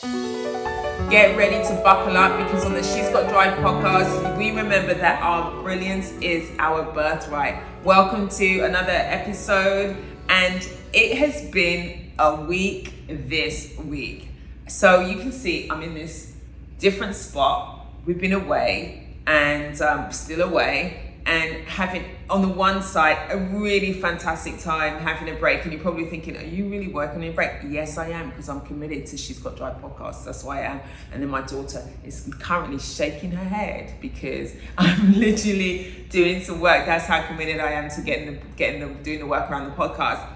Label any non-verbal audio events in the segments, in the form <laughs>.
Get ready to buckle up because on the She's Got Drive podcast, we remember that our brilliance is our birthright. Welcome to another episode, and it has been a week this week. So you can see I'm in this different spot. We've been away and um, still away and having on the one side a really fantastic time having a break and you're probably thinking are you really working on a break? Yes i am because i'm committed to she's got drive podcast that's why i am. And then my daughter is currently shaking her head because <laughs> i'm literally doing some work. That's how committed i am to getting the getting the doing the work around the podcast.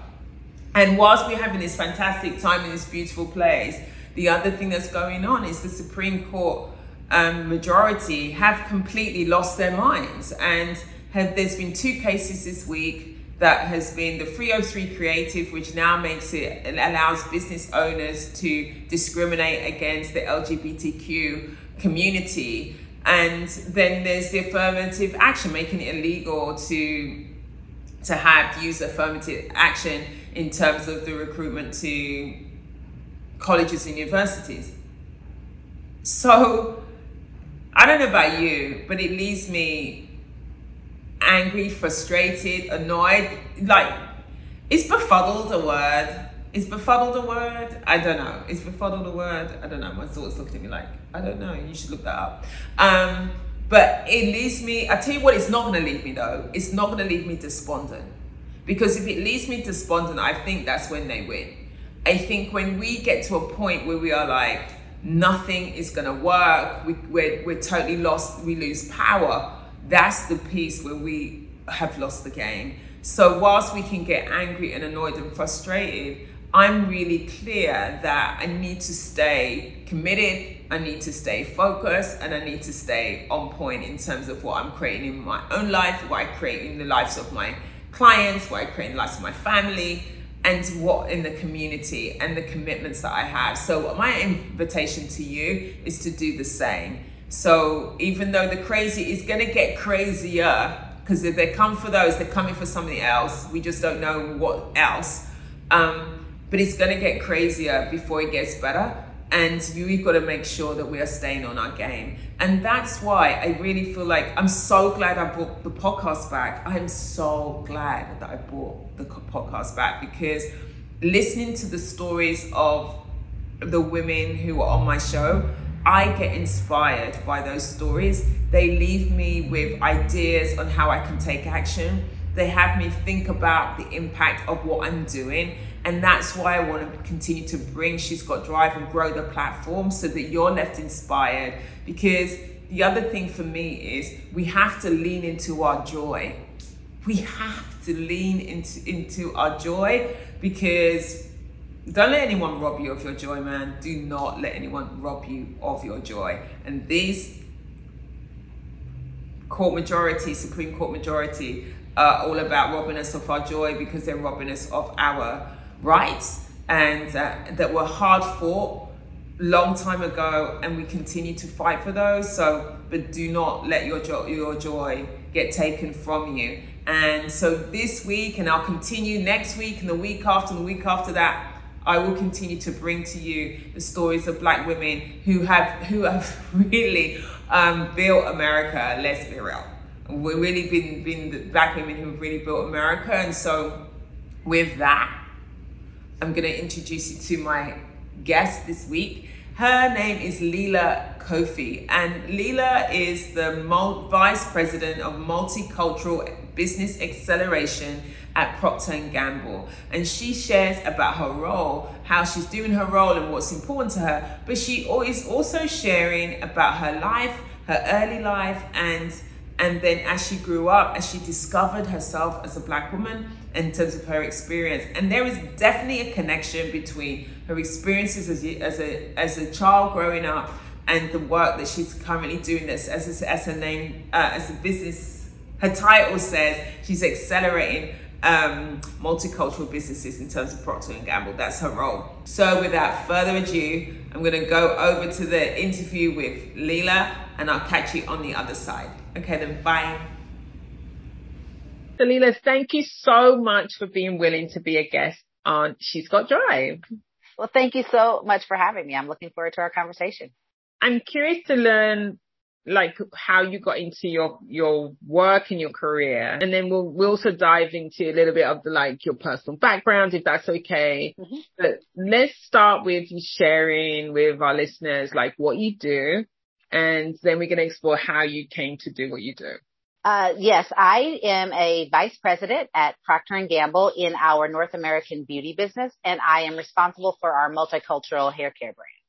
And whilst we're having this fantastic time in this beautiful place the other thing that's going on is the supreme court um, majority have completely lost their minds. And there's been two cases this week that has been the 303 creative which now makes it, it allows business owners to discriminate against the lgbtq community. And then there's the affirmative action making it illegal to to have use affirmative action in terms of the recruitment to colleges and universities. So I don't know about you, but it leaves me angry, frustrated, annoyed. Like, is befuddled a word? Is befuddled a word? I don't know. Is befuddled a word? I don't know. My thoughts looking at me like, I don't know. You should look that up. Um, but it leaves me, I tell you what, it's not going to leave me though. It's not going to leave me despondent. Because if it leaves me despondent, I think that's when they win. I think when we get to a point where we are like, nothing is going to work, we, we're, we're totally lost, we lose power, that's the piece where we have lost the game. So, whilst we can get angry and annoyed and frustrated, I'm really clear that I need to stay committed, I need to stay focused, and I need to stay on point in terms of what I'm creating in my own life, what I create in the lives of my clients, what I create in the lives of my family, and what in the community and the commitments that I have. So, my invitation to you is to do the same. So, even though the crazy is going to get crazier, because if they come for those, they're coming for something else. We just don't know what else. Um, but it's going to get crazier before it gets better and you've got to make sure that we are staying on our game. And that's why I really feel like I'm so glad I brought the podcast back. I'm so glad that I brought the podcast back because listening to the stories of the women who are on my show, I get inspired by those stories. They leave me with ideas on how I can take action. They have me think about the impact of what I'm doing and that's why I want to continue to bring She's Got Drive and grow the platform so that you're left inspired. Because the other thing for me is we have to lean into our joy. We have to lean into, into our joy because don't let anyone rob you of your joy, man. Do not let anyone rob you of your joy. And these court majority, Supreme Court majority, are all about robbing us of our joy because they're robbing us of our rights and uh, that were hard fought long time ago and we continue to fight for those so but do not let your your joy get taken from you and so this week and I'll continue next week and the week after and the week after that I will continue to bring to you the stories of black women who have who have <laughs> really um, built America. Let's be real. We've really been been the black women who have really built America. And so with that I'm going to introduce you to my guest this week. Her name is Lela Coffey, and Lela is the Vice President of Multicultural Business Acceleration at Procter & Gamble. And she shares about her role, how she's doing her role and what's important to her, but she is also sharing about her life, her early life, and and then as she grew up, as she discovered herself as a black woman in terms of her experience. And there is definitely a connection between her experiences as a, as a, as a child growing up and the work that she's currently doing this as, as her name, uh, as a business, her title says she's accelerating um, multicultural businesses in terms of Procter & Gamble. That's her role. So without further ado, I'm going to go over to the interview with Lela and I'll catch you on the other side. Okay, then bye. So Lela, thank you so much for being willing to be a guest on She's Got Drive. Well, thank you so much for having me. I'm looking forward to our conversation. I'm curious to learn like how you got into your your work and your career and then we'll we'll also dive into a little bit of the like your personal background if that's okay mm-hmm. but let's start with you sharing with our listeners like what you do and then we're going to explore how you came to do what you do uh, yes, I am a vice president at Procter and Gamble in our North American beauty business, and I am responsible for our multicultural hair care brand.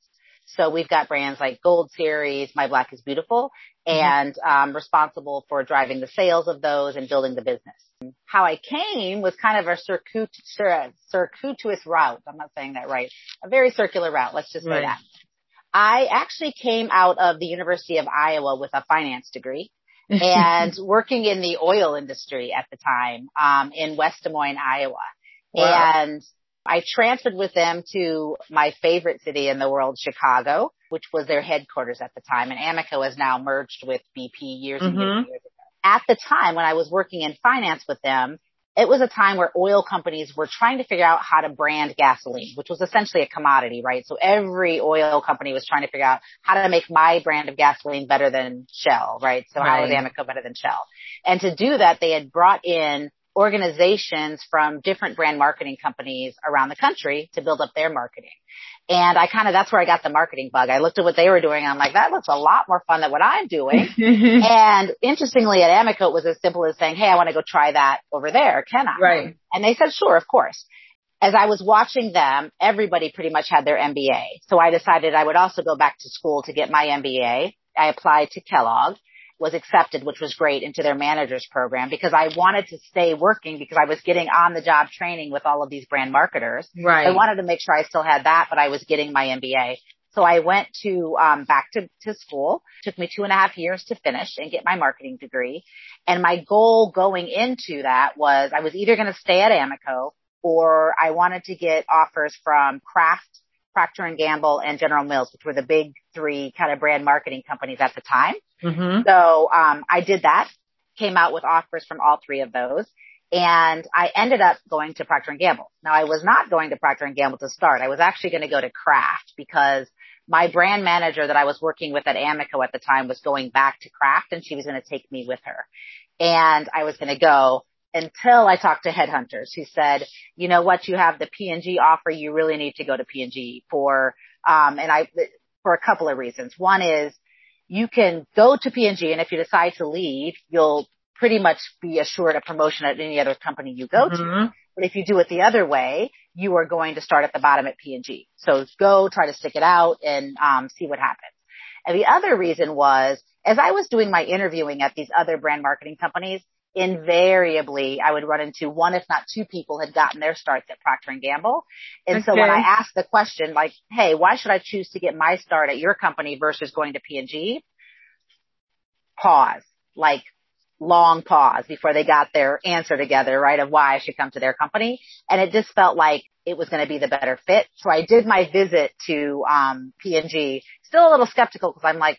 So we've got brands like Gold Series, My Black is Beautiful, mm-hmm. and um, responsible for driving the sales of those and building the business. How I came was kind of a circuit, circuitous route. I'm not saying that right. A very circular route. Let's just say right. that. I actually came out of the University of Iowa with a finance degree <laughs> and working in the oil industry at the time um, in West Des Moines, Iowa. Wow. And I transferred with them to my favorite city in the world, Chicago, which was their headquarters at the time. And Amoco has now merged with BP years and mm-hmm. years and years ago. At the time when I was working in finance with them, it was a time where oil companies were trying to figure out how to brand gasoline, which was essentially a commodity, right? So every oil company was trying to figure out how to make my brand of gasoline better than Shell, right? So right. how is Amoco better than Shell? And to do that, they had brought in organizations from different brand marketing companies around the country to build up their marketing. And I kind of, that's where I got the marketing bug. I looked at what they were doing and I'm like, that looks a lot more fun than what I'm doing. <laughs> and interestingly at Amoco, it was as simple as saying, Hey, I want to go try that over there. Can I? Right. And they said, sure, of course. As I was watching them, everybody pretty much had their MBA. So I decided I would also go back to school to get my MBA. I applied to Kellogg was accepted, which was great into their managers program because I wanted to stay working because I was getting on the job training with all of these brand marketers. Right. I wanted to make sure I still had that, but I was getting my MBA. So I went to, um, back to, to school. It took me two and a half years to finish and get my marketing degree. And my goal going into that was I was either going to stay at Amoco or I wanted to get offers from Kraft Procter and Gamble and General Mills, which were the big three kind of brand marketing companies at the time. Mm-hmm. So um, I did that, came out with offers from all three of those, and I ended up going to Procter and Gamble. Now I was not going to Procter and Gamble to start. I was actually going to go to Kraft because my brand manager that I was working with at Amoco at the time was going back to Kraft and she was going to take me with her. And I was going to go until I talked to headhunters who said, you know what, you have the P&G offer, you really need to go to P&G for, um, and I, for a couple of reasons. One is you can go to P&G and if you decide to leave, you'll pretty much be assured a promotion at any other company you go mm-hmm. to. But if you do it the other way, you are going to start at the bottom at P&G. So go try to stick it out and, um, see what happens. And the other reason was, as I was doing my interviewing at these other brand marketing companies, invariably I would run into one, if not two people had gotten their starts at Procter and Gamble. And okay. so when I asked the question, like, Hey, why should I choose to get my start at your company versus going to P&G? Pause, like long pause before they got their answer together, right? Of why I should come to their company. And it just felt like it was going to be the better fit. So I did my visit to, um, P&G, still a little skeptical because I'm like,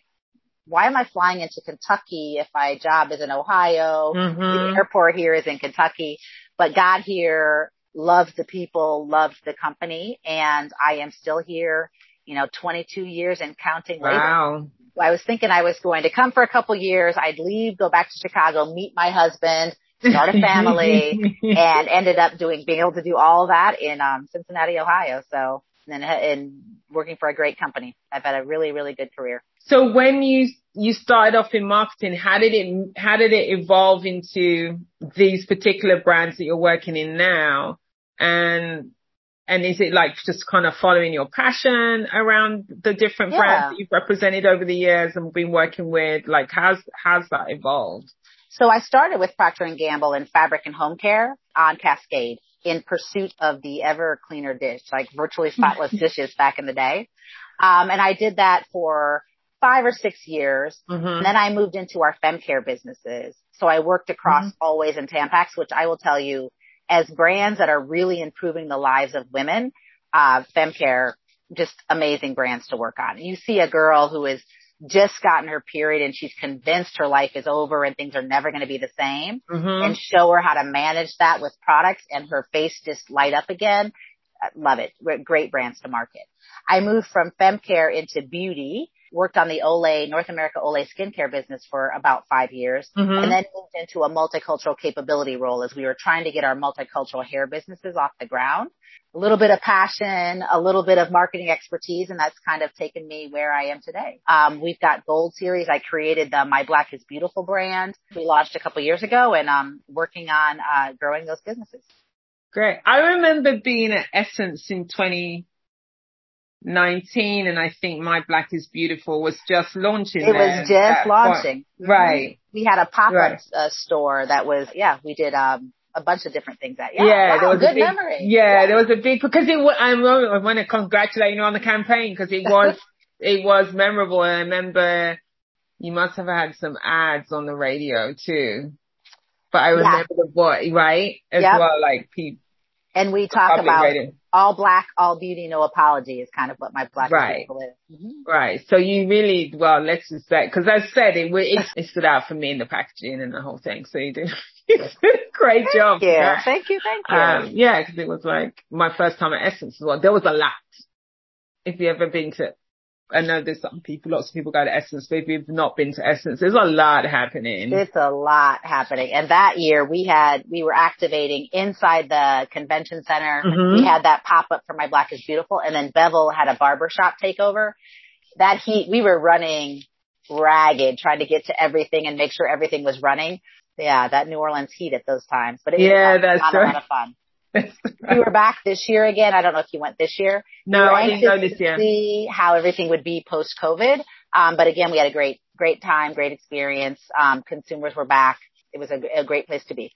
why am I flying into Kentucky if my job is in Ohio? Mm-hmm. The airport here is in Kentucky, but God here, loved the people, loved the company, and I am still here, you know, 22 years and counting later. Wow. I was thinking I was going to come for a couple years. I'd leave, go back to Chicago, meet my husband, start a family, <laughs> and ended up doing, being able to do all that in, um, Cincinnati, Ohio. So, and, and working for a great company. I've had a really, really good career. So when you you started off in marketing, how did it how did it evolve into these particular brands that you're working in now? And and is it like just kind of following your passion around the different yeah. brands that you've represented over the years and been working with? Like how's how's that evolved? So I started with Procter and Gamble in fabric and home care on Cascade in pursuit of the ever cleaner dish, like virtually spotless <laughs> dishes back in the day. Um, and I did that for five or six years. Mm-hmm. And then I moved into our fem care businesses. So I worked across mm-hmm. Always and Tampax, which I will tell you as brands that are really improving the lives of women, uh, fem care, just amazing brands to work on. You see a girl who has just gotten her period and she's convinced her life is over and things are never going to be the same mm-hmm. and show her how to manage that with products and her face just light up again. love it. Great brands to market. I moved from FemCare into beauty, worked on the Olay, North America Olay skincare business for about five years, mm-hmm. and then moved into a multicultural capability role as we were trying to get our multicultural hair businesses off the ground. A little bit of passion, a little bit of marketing expertise, and that's kind of taken me where I am today. Um, we've got Gold Series. I created the My Black is Beautiful brand. We launched a couple years ago and um working on uh, growing those businesses. Great. I remember being at Essence in 2019 and I think My Black is Beautiful was just launching. It was just launching. Point. Right. We had a pop-up right. uh, store that was, yeah, we did, um, a bunch of different things that, yeah, yeah wow, there was good a big, memory. Yeah, yeah, there was a big, because it was, I, I want to congratulate you on the campaign because it was, <laughs> it was memorable and I remember you must have had some ads on the radio too. But I remember yeah. the voice, right? As yep. well, like people, and we talk about rating. All black, all beauty, no apology is kind of what my black right. people is. Mm-hmm. Right. So you really, well, let's just say, cause I said it, it, it stood out for me in the packaging and the whole thing. So you did, <laughs> great job. Thank you. Thank you. Thank you. Um, yeah, cause it was like my first time at Essence as well. There was a lot. If you ever been to I know there's some people, lots of people go to Essence, but if you've not been to Essence, there's a lot happening. It's a lot happening. And that year we had, we were activating inside the convention center. Mm-hmm. We had that pop up for My Black is Beautiful. And then Bevel had a barbershop takeover. That heat, we were running ragged trying to get to everything and make sure everything was running. Yeah, that New Orleans heat at those times, but it yeah, was that's a lot of fun <laughs> we were back this year again. I don't know if you went this year. No, we I didn't go this year. See how everything would be post COVID. Um, but again, we had a great, great time, great experience. Um, consumers were back. It was a, a, great place to be.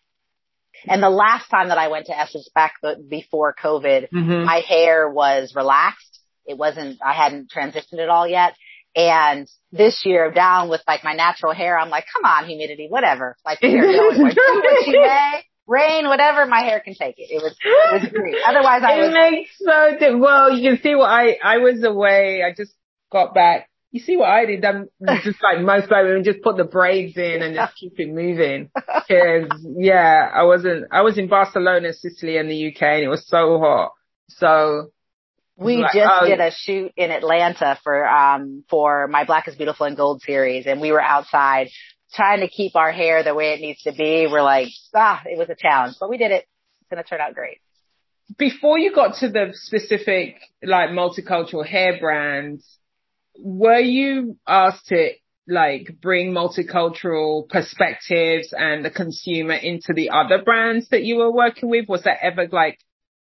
And the last time that I went to Essence back before COVID, mm-hmm. my hair was relaxed. It wasn't, I hadn't transitioned at all yet. And this year down with like my natural hair, I'm like, come on, humidity, whatever. Like, here, do what you may rain, whatever, my hair can take it. It was, it was great. <gasps> Otherwise I it makes so, di- well, you can see what I, I was away. I just got back. You see what I did? I'm <laughs> just like most women, just put the braids in and just keep it moving. Cause yeah, I wasn't, I was in Barcelona, Sicily and the UK and it was so hot. So we like, just oh, did a shoot in Atlanta for um for my Black is Beautiful and Gold series and we were outside trying to keep our hair the way it needs to be. We're like, ah, it was a challenge, but we did it. It's going to turn out great. Before you got to the specific like multicultural hair brands, were you asked to like bring multicultural perspectives and the consumer into the other brands that you were working with? Was that ever like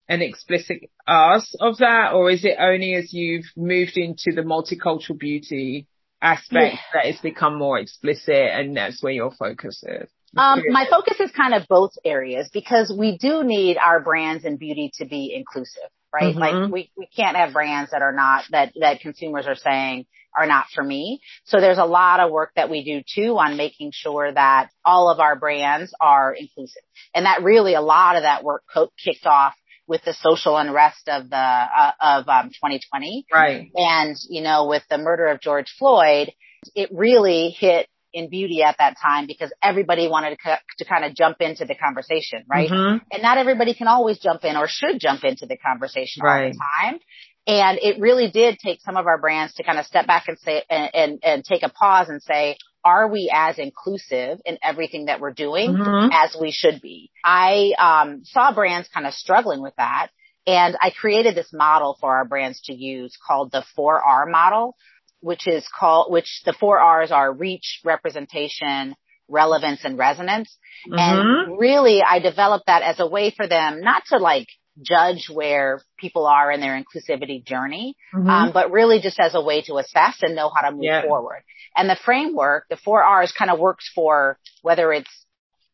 an explicit ask of that or is it only as you've moved into the multicultural beauty aspect yeah. that it's become more explicit and that's where your focus is? Um, my focus is kind of both areas because we do need our brands and beauty to be inclusive, right? Mm-hmm. Like we, we can't have brands that are not, that, that consumers are saying are not for me. So there's a lot of work that we do too on making sure that all of our brands are inclusive. And that really, a lot of that work co- kicked off with the social unrest of the uh, of um, 2020. Right. And you know, with the murder of George Floyd, it really hit in beauty at that time because everybody wanted to, to kind of jump into the conversation, right? Mm-hmm. And not everybody can always jump in or should jump into the conversation right. all the time. And it really did take some of our brands to kind of step back and say, and, and, and take a pause and say, are we as inclusive in everything that we're doing mm-hmm. as we should be? I um, saw brands kind of struggling with that. And I created this model for our brands to use called the 4R model, which is called, which the four R's are reach, representation, relevance, and resonance. Mm-hmm. And really I developed that as a way for them not to like judge where people are in their inclusivity journey, mm-hmm. um, but really just as a way to assess and know how to move yeah. forward. And the framework, the four R's kind of works for whether it's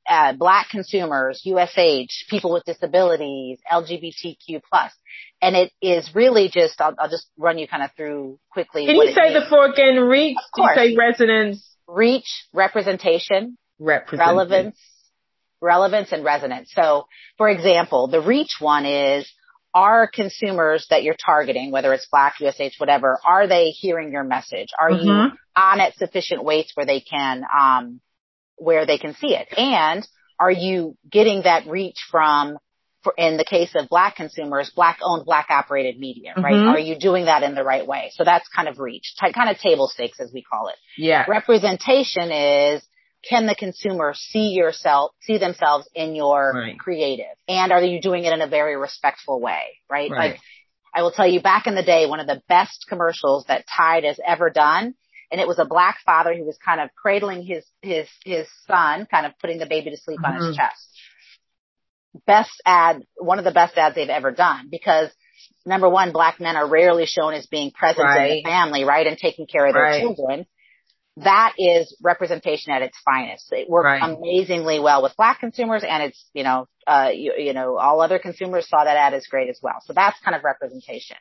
uh, black consumers, USH, people with disabilities, LGBTQ plus. And it is really just, I'll, I'll just run you kind of through quickly. Can you say the four again? Reach, you say resonance? Reach, representation, representation, relevance, relevance and resonance. So for example, the reach one is, are consumers that you're targeting, whether it's black, USH, whatever, are they hearing your message? Are mm-hmm. you on at sufficient weights where they can, um, where they can see it? And are you getting that reach from for, in the case of black consumers, black owned, black operated media, right? Mhm. Are you doing that in the right way? So that's kind of reach, t- kind of table stakes as we call it. Yeah. Representation is can the consumer see yourself, see themselves in your Right. creative? And are you doing it in a very respectful way, right? Right. Like I will tell you back in the day, one of the best commercials that Tide has ever done, and it was a black father who was kind of cradling his, his, his son, kind of putting the baby to sleep on his Mhm. chest. Best ad, one of the best ads they've ever done because number one, black men are rarely shown as being present in the family, right? And taking care of their Right. children. That is representation at its finest. It worked Right. amazingly well with black consumers and it's, you know, uh, you, you know, all other consumers saw that ad as great as well. So that's kind of representation.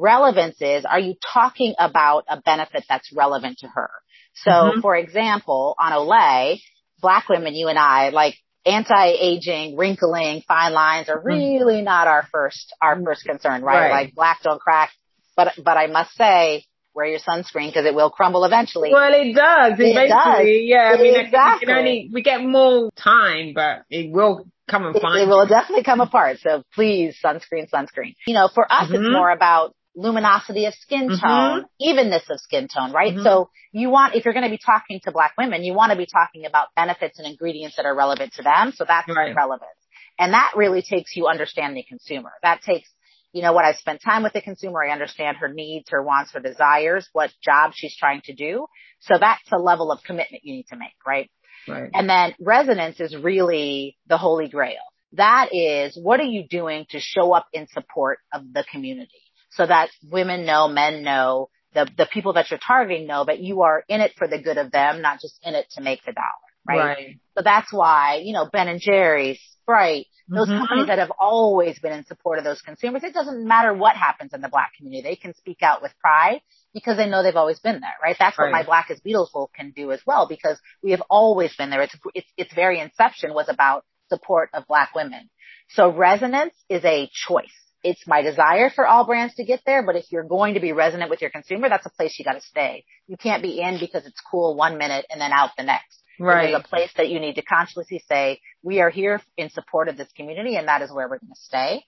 Relevance is, are you talking about a benefit that's relevant to her? So Mhm. for example, on Olay, black women, you and I, like anti-aging, wrinkling, fine lines are really not our first, our first concern, right? Right. Like black don't crack. But, but I must say, wear your sunscreen because it will crumble eventually. Well, it does. It eventually. does. Yeah. I mean, we Exactly. can only we get more time, but it will come and find it will definitely come apart. So please, sunscreen, sunscreen. You know, for us, it's Mhm. more about luminosity of skin Mhm. tone, evenness of skin tone, right? Mhm. So you want, if you're going to be talking to black women, you want to be talking about benefits and ingredients that are relevant to them. So that's Right. relevance. And that really takes you understanding the consumer. That takes, you know what, I spent time with the consumer. I understand her needs, her wants, her desires, what job she's trying to do. So that's a level of commitment you need to make, right? Right. And then resonance is really the holy grail. That is, what are you doing to show up in support of the community so that women know, men know, the, the people that you're targeting know that you are in it for the good of them, not just in it to make the dollar, right? Right. So that's why, you know, Ben and Jerry's, Sprite, those Mhm. companies that have always been in support of those consumers, it doesn't matter what happens in the black community. They can speak out with pride because they know they've always been there, right? That's what my Black is Beautiful can do as well because we have always been there. It's, it's, its very inception was about support of black women. So resonance is a choice. It's my desire for all brands to get there, but if you're going to be resonant with your consumer, that's a place you gotta stay. You can't be in because it's cool one minute and then out the next. Right. There's a place that you need to consciously say, we are here in support of this community and that is where we're going to stay.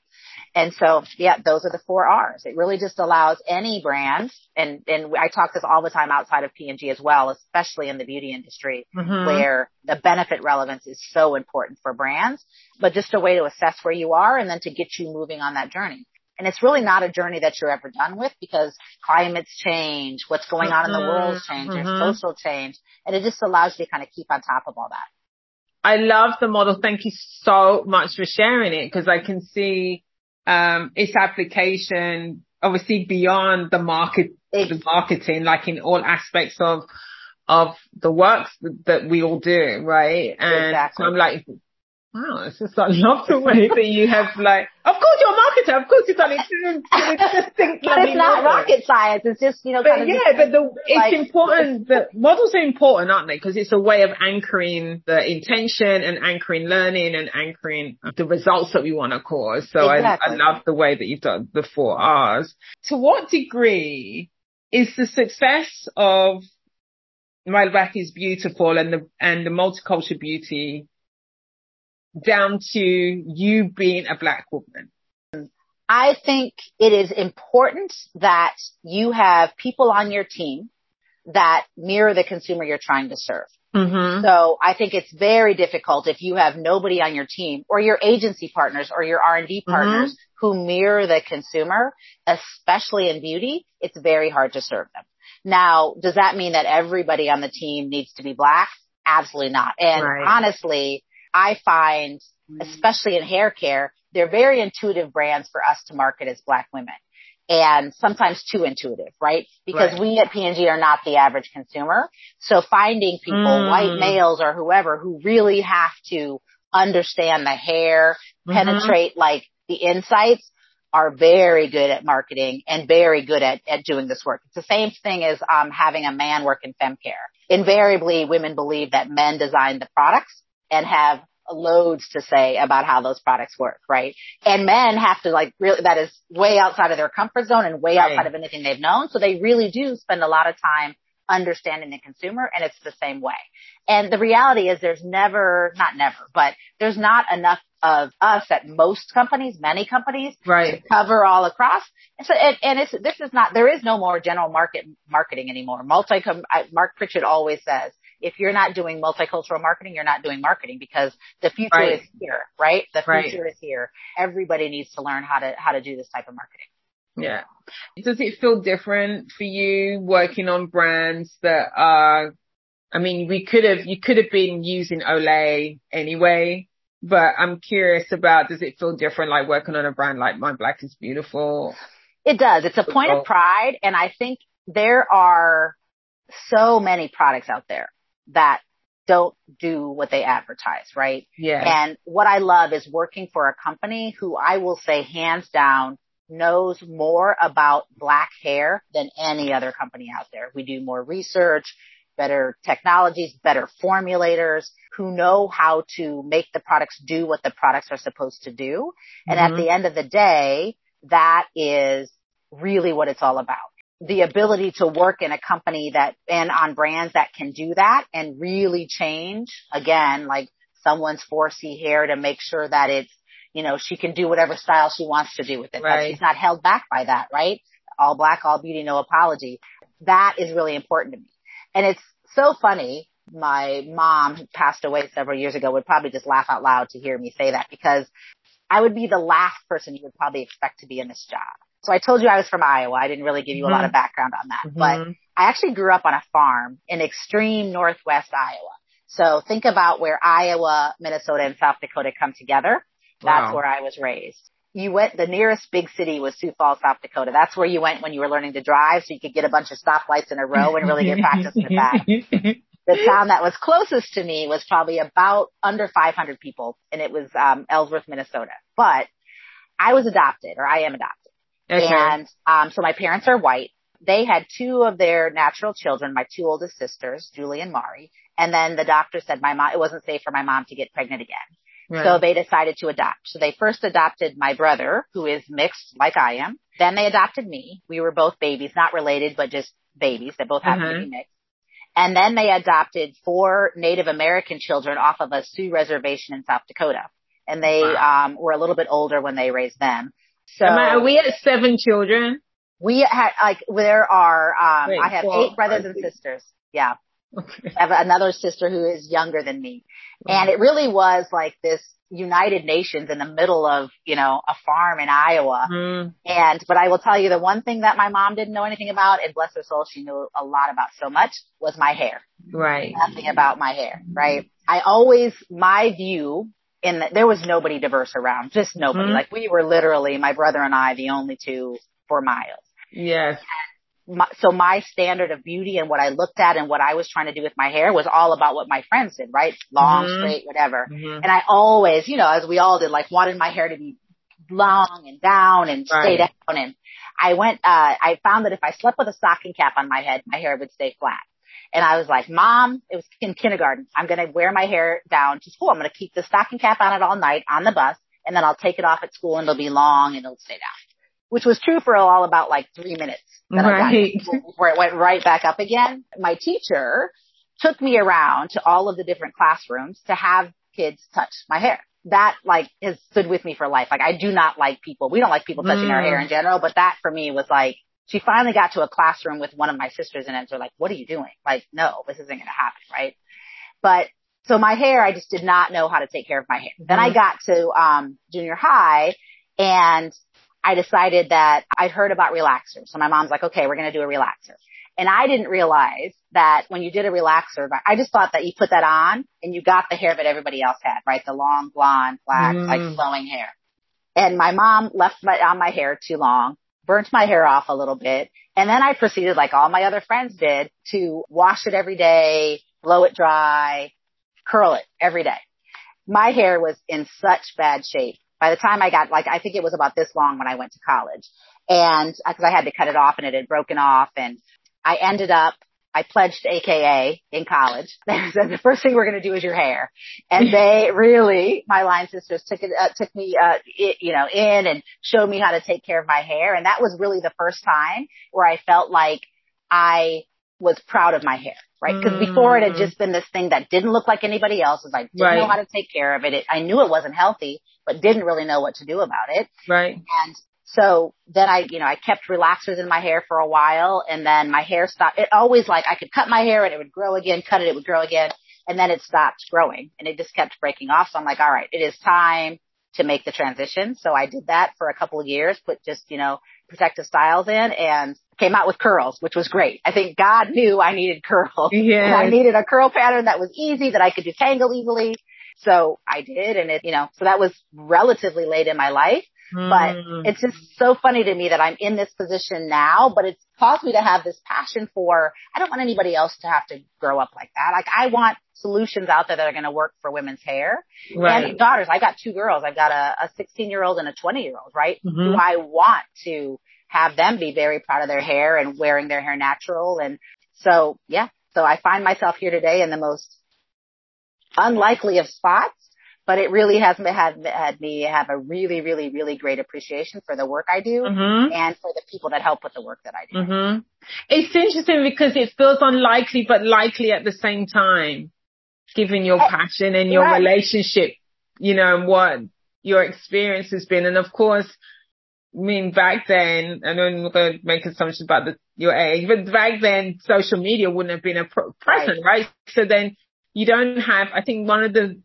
And so, yeah, those are the four R's. It really just allows any brand, and, and I talk this all the time outside of P&G as well, especially in the beauty industry, Mhm. where the benefit relevance is so important for brands, but just a way to assess where you are and then to get you moving on that journey. And it's really not a journey that you're ever done with because climates change, what's going on in the world Mhm. change, there's Mhm. social change, and it just allows you to kind of keep on top of all that. I love the model. Thank you so much for sharing it because I can see um, its application obviously beyond the market, the marketing, like in all aspects of of the work that we all do, right? And Exactly. so I'm like, wow, it's just I love the way that you have like, of course you're a marketer, of course you've done it too. It's distinct, But it's not model. rocket science. It's just, you know, But yeah, but the, it's like- important that models are important, aren't they? Because it's a way of anchoring the intention and anchoring learning and anchoring the results that we want to cause. So I, I love the way that you've done the four R's. To what degree is the success of My Black is Beautiful and the, and the multicultural beauty down to you being a black woman? I think it is important that you have people on your team that mirror the consumer you're trying to serve. Mm-hmm. So I think it's very difficult if you have nobody on your team or your agency partners or your R&D partners who mirror the consumer, especially in beauty, it's very hard to serve them. Now, does that mean that everybody on the team needs to be black? Absolutely not. And Right. honestly, I find, especially in hair care, they're very intuitive brands for us to market as black women. And sometimes too intuitive, right? Because Right. we at P&G are not the average consumer. So finding people, Mm. white males or whoever, who really have to understand the hair, Mhm. penetrate like the insights are very good at marketing and very good at, at doing this work. It's the same thing as um, having a man work in fem care. Invariably, women believe that men design the products and have loads to say about how those products work, right? And men have to like really, that is way outside of their comfort zone and way Right. outside of anything they've known. So they really do spend a lot of time understanding the consumer and it's the same way. And the reality is there's never, not never, but there's not enough of us at most companies, many companies, right. to cover all across. And so, and, and it's, this is not, there is no more general market marketing anymore. Multi, Marc Pritchard always says, if you're not doing multicultural marketing, you're not doing marketing because the future right. is here, right? The future right. is here. Everybody needs to learn how to, how to do this type of marketing. Yeah. Does it feel different for you working on brands that are, I mean, we could have, you could have been using Olay anyway, but I'm curious about, does it feel different like working on a brand like My Black is Beautiful? It does. It's a point of pride. And I think there are so many products out there that don't do what they advertise, right? Yeah. And what I love is working for a company who I will say hands down knows more about black hair than any other company out there. We do more research, better technologies, better formulators who know how to make the products do what the products are supposed to do. And mm-hmm. at the end of the day, that is really what it's all about the ability to work in a company that and on brands that can do that and really change again, like someone's 4C hair to make sure that it's, you know, she can do whatever style she wants to do with it. Right. she's not held back by that, right? All black, all beauty, no apology. That is really important to me. And it's so funny. My mom who passed away several years ago would probably just laugh out loud to hear me say that because I would be the last person you would probably expect to be in this job. So I told you I was from Iowa. I didn't really give you mm-hmm. a lot of mm-hmm. background on that, mm-hmm. but I actually grew up on a farm in extreme northwest Iowa. So think about where Iowa, Minnesota, and South Dakota come together. That's wow. where I was raised. You went, the nearest big city was Sioux Falls, South Dakota. That's where you went when you were learning to drive so you could get a bunch of stoplights in a row and really get practice with that. <laughs> the town that was closest to me was probably about under 500 people and it was, um, Ellsworth, Minnesota. But I was adopted or I am adopted. Okay. And um, so my parents are white. They had two of their natural children, my two oldest sisters, Julie and Mari. And then the doctor said my mom, it wasn't safe for my mom to get pregnant again. Right. So they decided to adopt. So they first adopted my brother, who is mixed like I am. Then they adopted me. We were both babies, not related, but just babies that both happened uh-huh. to be mm-hmm. mixed. And then they adopted four Native American children off of a Sioux reservation in South Dakota. And they wow. um, were a little bit older when they raised them. So I, are we at seven children? We had like there are um Wait, I have eight brothers and sisters. Yeah. Okay. I have another sister who is younger than me. And it really was like this United Nations in the middle of, you know, a farm in Iowa. Mm. And, but I will tell you the one thing that my mom didn't know anything about, and bless her soul, she knew a lot about so much, was my hair. Right. Nothing about my hair, right? I always, my view in the, there was nobody diverse around, just nobody. Mm-hmm. Like we were literally, my brother and I, the only two for miles. Yes. My, so my standard of beauty and what I looked at and what I was trying to do with my hair was all about what my friends did, right? Long, mm-hmm. straight, whatever. Mm-hmm. And I always, you know, as we all did, like wanted my hair to be long and down and right. stay down. And I went, uh, I found that if I slept with a stocking cap on my head, my hair would stay flat. And I was like, mom, it was in kindergarten. I'm going to wear my hair down to school. I'm going to keep the stocking cap on it all night on the bus and then I'll take it off at school and it'll be long and it'll stay down, which was true for all about like three minutes. Right. Where it went right back up again. My teacher took me around to all of the different classrooms to have kids touch my hair. That like has stood with me for life. Like I do not like people. We don't like people touching mm. our hair in general, but that for me was like, she finally got to a classroom with one of my sisters in it. They're like, what are you doing? Like, no, this isn't going to happen. Right. But so my hair, I just did not know how to take care of my hair. Then I mm-hmm. got to, um, junior high and I decided that I'd heard about relaxers. So my mom's like, okay, we're going to do a relaxer. And I didn't realize that when you did a relaxer, I just thought that you put that on and you got the hair that everybody else had, right? The long blonde, black, mm. like flowing hair. And my mom left my, on my hair too long burnt my hair off a little bit. And then I proceeded like all my other friends did to wash it every day, blow it dry, curl it every day. My hair was in such bad shape. By the time I got like, I think it was about this long when I went to college and uh, cause I had to cut it off and it had broken off and I ended up I pledged AKA in college. They <laughs> said the first thing we're going to do is your hair, and they really, my line sisters took it, uh, took me, uh, it, you know, in and showed me how to take care of my hair, and that was really the first time where I felt like I was proud of my hair. right? Because mm. before it had just been this thing that didn't look like anybody else's. I didn't right. know how to take care of it. it. I knew it wasn't healthy, but didn't really know what to do about it. Right. And so then I, you know, I kept relaxers in my hair for a while and then my hair stopped. It always like I could cut my hair and it would grow again, cut it, it would grow again. And then it stopped growing and it just kept breaking off. So I'm like, all right, it is time to make the transition. So I did that for a couple of years, put just, you know, protective styles in and came out with curls, which was great. I think God knew I needed curls. <laughs> Yeah. I needed a curl pattern that was easy, that I could detangle easily. So I did. And it, you know, so that was relatively late in my life. But mm. it's just so funny to me that I'm in this position now, but it's caused me to have this passion for, I don't want anybody else to have to grow up like that. Like I want solutions out there that are going to work for women's hair right. and daughters. I got two girls. I've got a, a 16 year old and a 20 year old, right? Mm-hmm. Who I want to have them be very proud of their hair and wearing their hair natural. And so, yeah, so I find myself here today in the most unlikely of spots but it really has had, had me have a really, really, really great appreciation for the work I do mm-hmm. and for the people that help with the work that I do. Mm-hmm. It's interesting because it feels unlikely, but likely at the same time, given your eh, passion and your right. relationship, you know, and what your experience has been. And of course, I mean, back then, I know I'm going to make assumptions about the, your age, but back then social media wouldn't have been a present, right. right? So then you don't have, I think one of the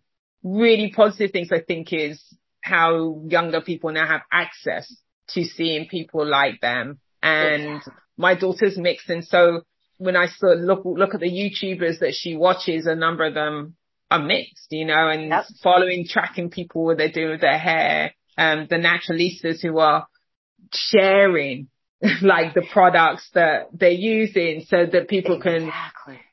really positive things I think is how younger people now have access to seeing people like them. And yeah. my daughter's mixed. And so when I sort of look, look at the YouTubers that she watches, a number of them are mixed, you know, and yep. following, tracking people what they're doing with their hair, um, the naturalistas who are sharing <laughs> like the products that they're using so that people exactly. can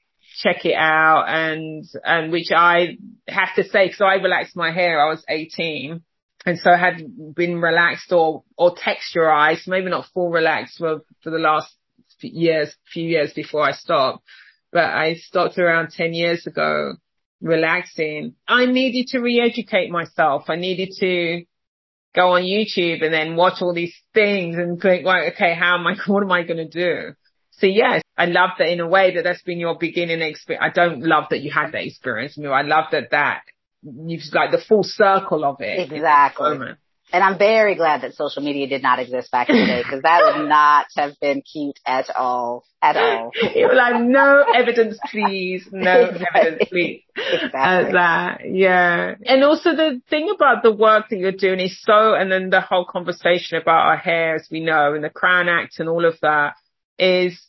check it out and, and which I have to say, cause I relaxed my hair, I was 18 and so I had been relaxed or, or texturized, maybe not full relaxed for, for the last years, few years before I stopped, but I stopped around 10 years ago relaxing. I needed to re-educate myself. I needed to go on YouTube and then watch all these things and think, like, okay, how am I, <laughs> what am I going to do? So yes, I love that in a way that that's been your beginning experience. I don't love that you had that experience. I, I love that that you've like the full circle of it. Exactly. And I'm very glad that social media did not exist back in the day because that would not have been cute at all. At all. <laughs> like, no evidence, please. No evidence, please. Exactly. that. Yeah. And also the thing about the work that you're doing is so, and then the whole conversation about our hair, as we know, and the Crown Act and all of that is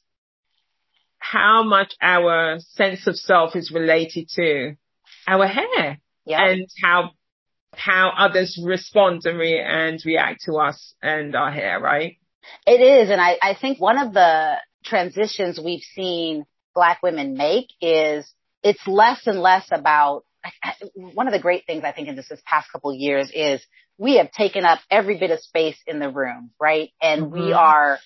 how much our sense of self is related to our hair yeah. and how how others respond and, re- and react to us and our hair, right? It is, and I, I think one of the transitions we've seen Black women make is it's less and less about. <laughs> One of the great things I think in this, this past couple of years is we have taken up every bit of space in the room, right? And mm-hmm. we are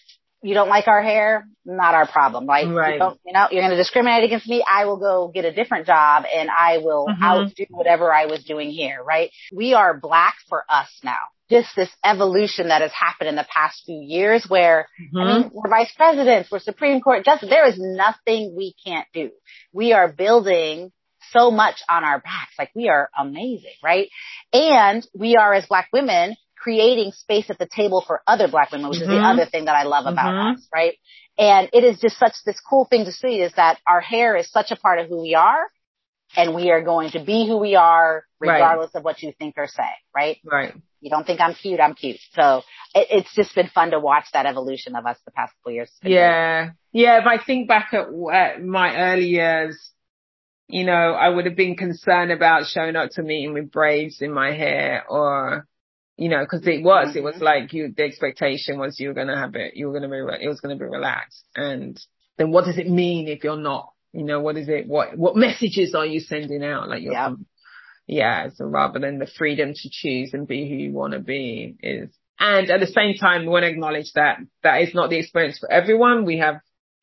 you don't like our hair, not our problem. Like, right. you, don't, you know, you're going to discriminate against me. I will go get a different job and I will mm-hmm. outdo whatever I was doing here, right? We are black for us now. Just this evolution that has happened in the past few years where, mm-hmm. I mean, we're vice presidents, we're Supreme Court justice. There is nothing we can't do. We are building so much on our backs. Like we are amazing, right? And we are as black women creating space at the table for other black women, which mm-hmm. is the mm-hmm. other thing that I love about mm-hmm. us, right? And it is just such this cool thing to see is that our hair is such a part of who we are and we are going to be who we are regardless right. of what you think or say, right? Right. You don't think I'm cute, I'm cute. So it, it's just been fun to watch that evolution of us the past couple years. Yeah. Great. Yeah. If I think back at, at my early years, you know, I would have been concerned about showing up to meeting with braids in my hair or you know, cause it was, it was mm-hmm. like you, the expectation was you were going to have it, you were going to be, it was going to be relaxed. And then what does it mean if you're not, you know, what is it, what, what messages are you sending out? Like you're, yep. yeah. So rather than the freedom to choose and be who you want to be is, and at the same time, we want to acknowledge that that is not the experience for everyone. We have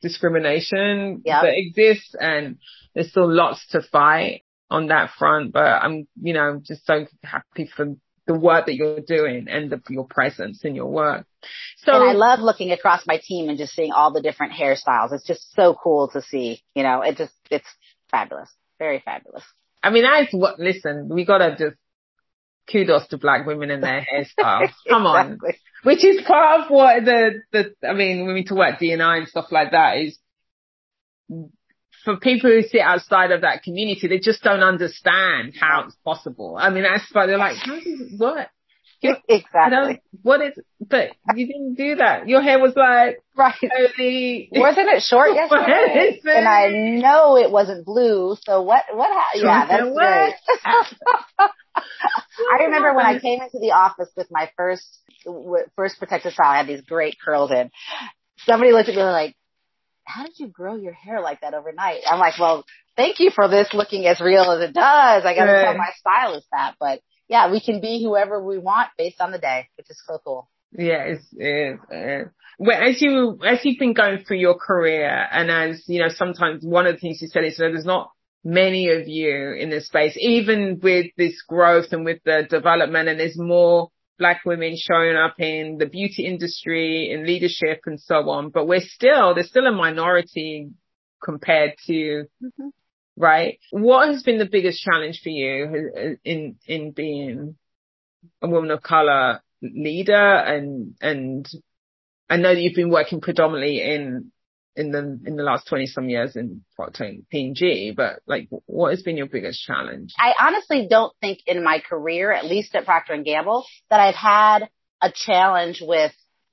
discrimination yep. that exists and there's still lots to fight on that front, but I'm, you know, just so happy for the work that you're doing and the, your presence in your work. So and I love looking across my team and just seeing all the different hairstyles. It's just so cool to see. You know, it just it's fabulous, very fabulous. I mean, that's what. Listen, we gotta just kudos to black women and their <laughs> hairstyles. Come on, which is part of what the the. I mean, when we talk about DNI and stuff like that, is for people who sit outside of that community, they just don't understand how it's possible. I mean, that's why they're like, how does what? exactly. What is, but you didn't do that. Your hair was like, right. Totally, wasn't it short <laughs> yesterday? and I know it wasn't blue. So what, what, ha- yeah, that's great. <laughs> I remember when I <laughs> came into the office with my first, first protective style, I had these great curls in. Somebody looked at me like, how did you grow your hair like that overnight? I'm like, well, thank you for this looking as real as it does. I gotta right. tell my stylist that, but yeah, we can be whoever we want based on the day, which is so cool. Yeah, it's, it's, it's well, as you, as you've been going through your career and as, you know, sometimes one of the things you said is that there's not many of you in this space, even with this growth and with the development and there's more black women showing up in the beauty industry, in leadership and so on, but we're still, there's still a minority compared to, mm-hmm. right? What has been the biggest challenge for you in, in being a woman of color leader and, and I know that you've been working predominantly in in the in the last 20 some years in P&G, but like what has been your biggest challenge? I honestly don't think in my career, at least at Procter and Gamble, that I've had a challenge with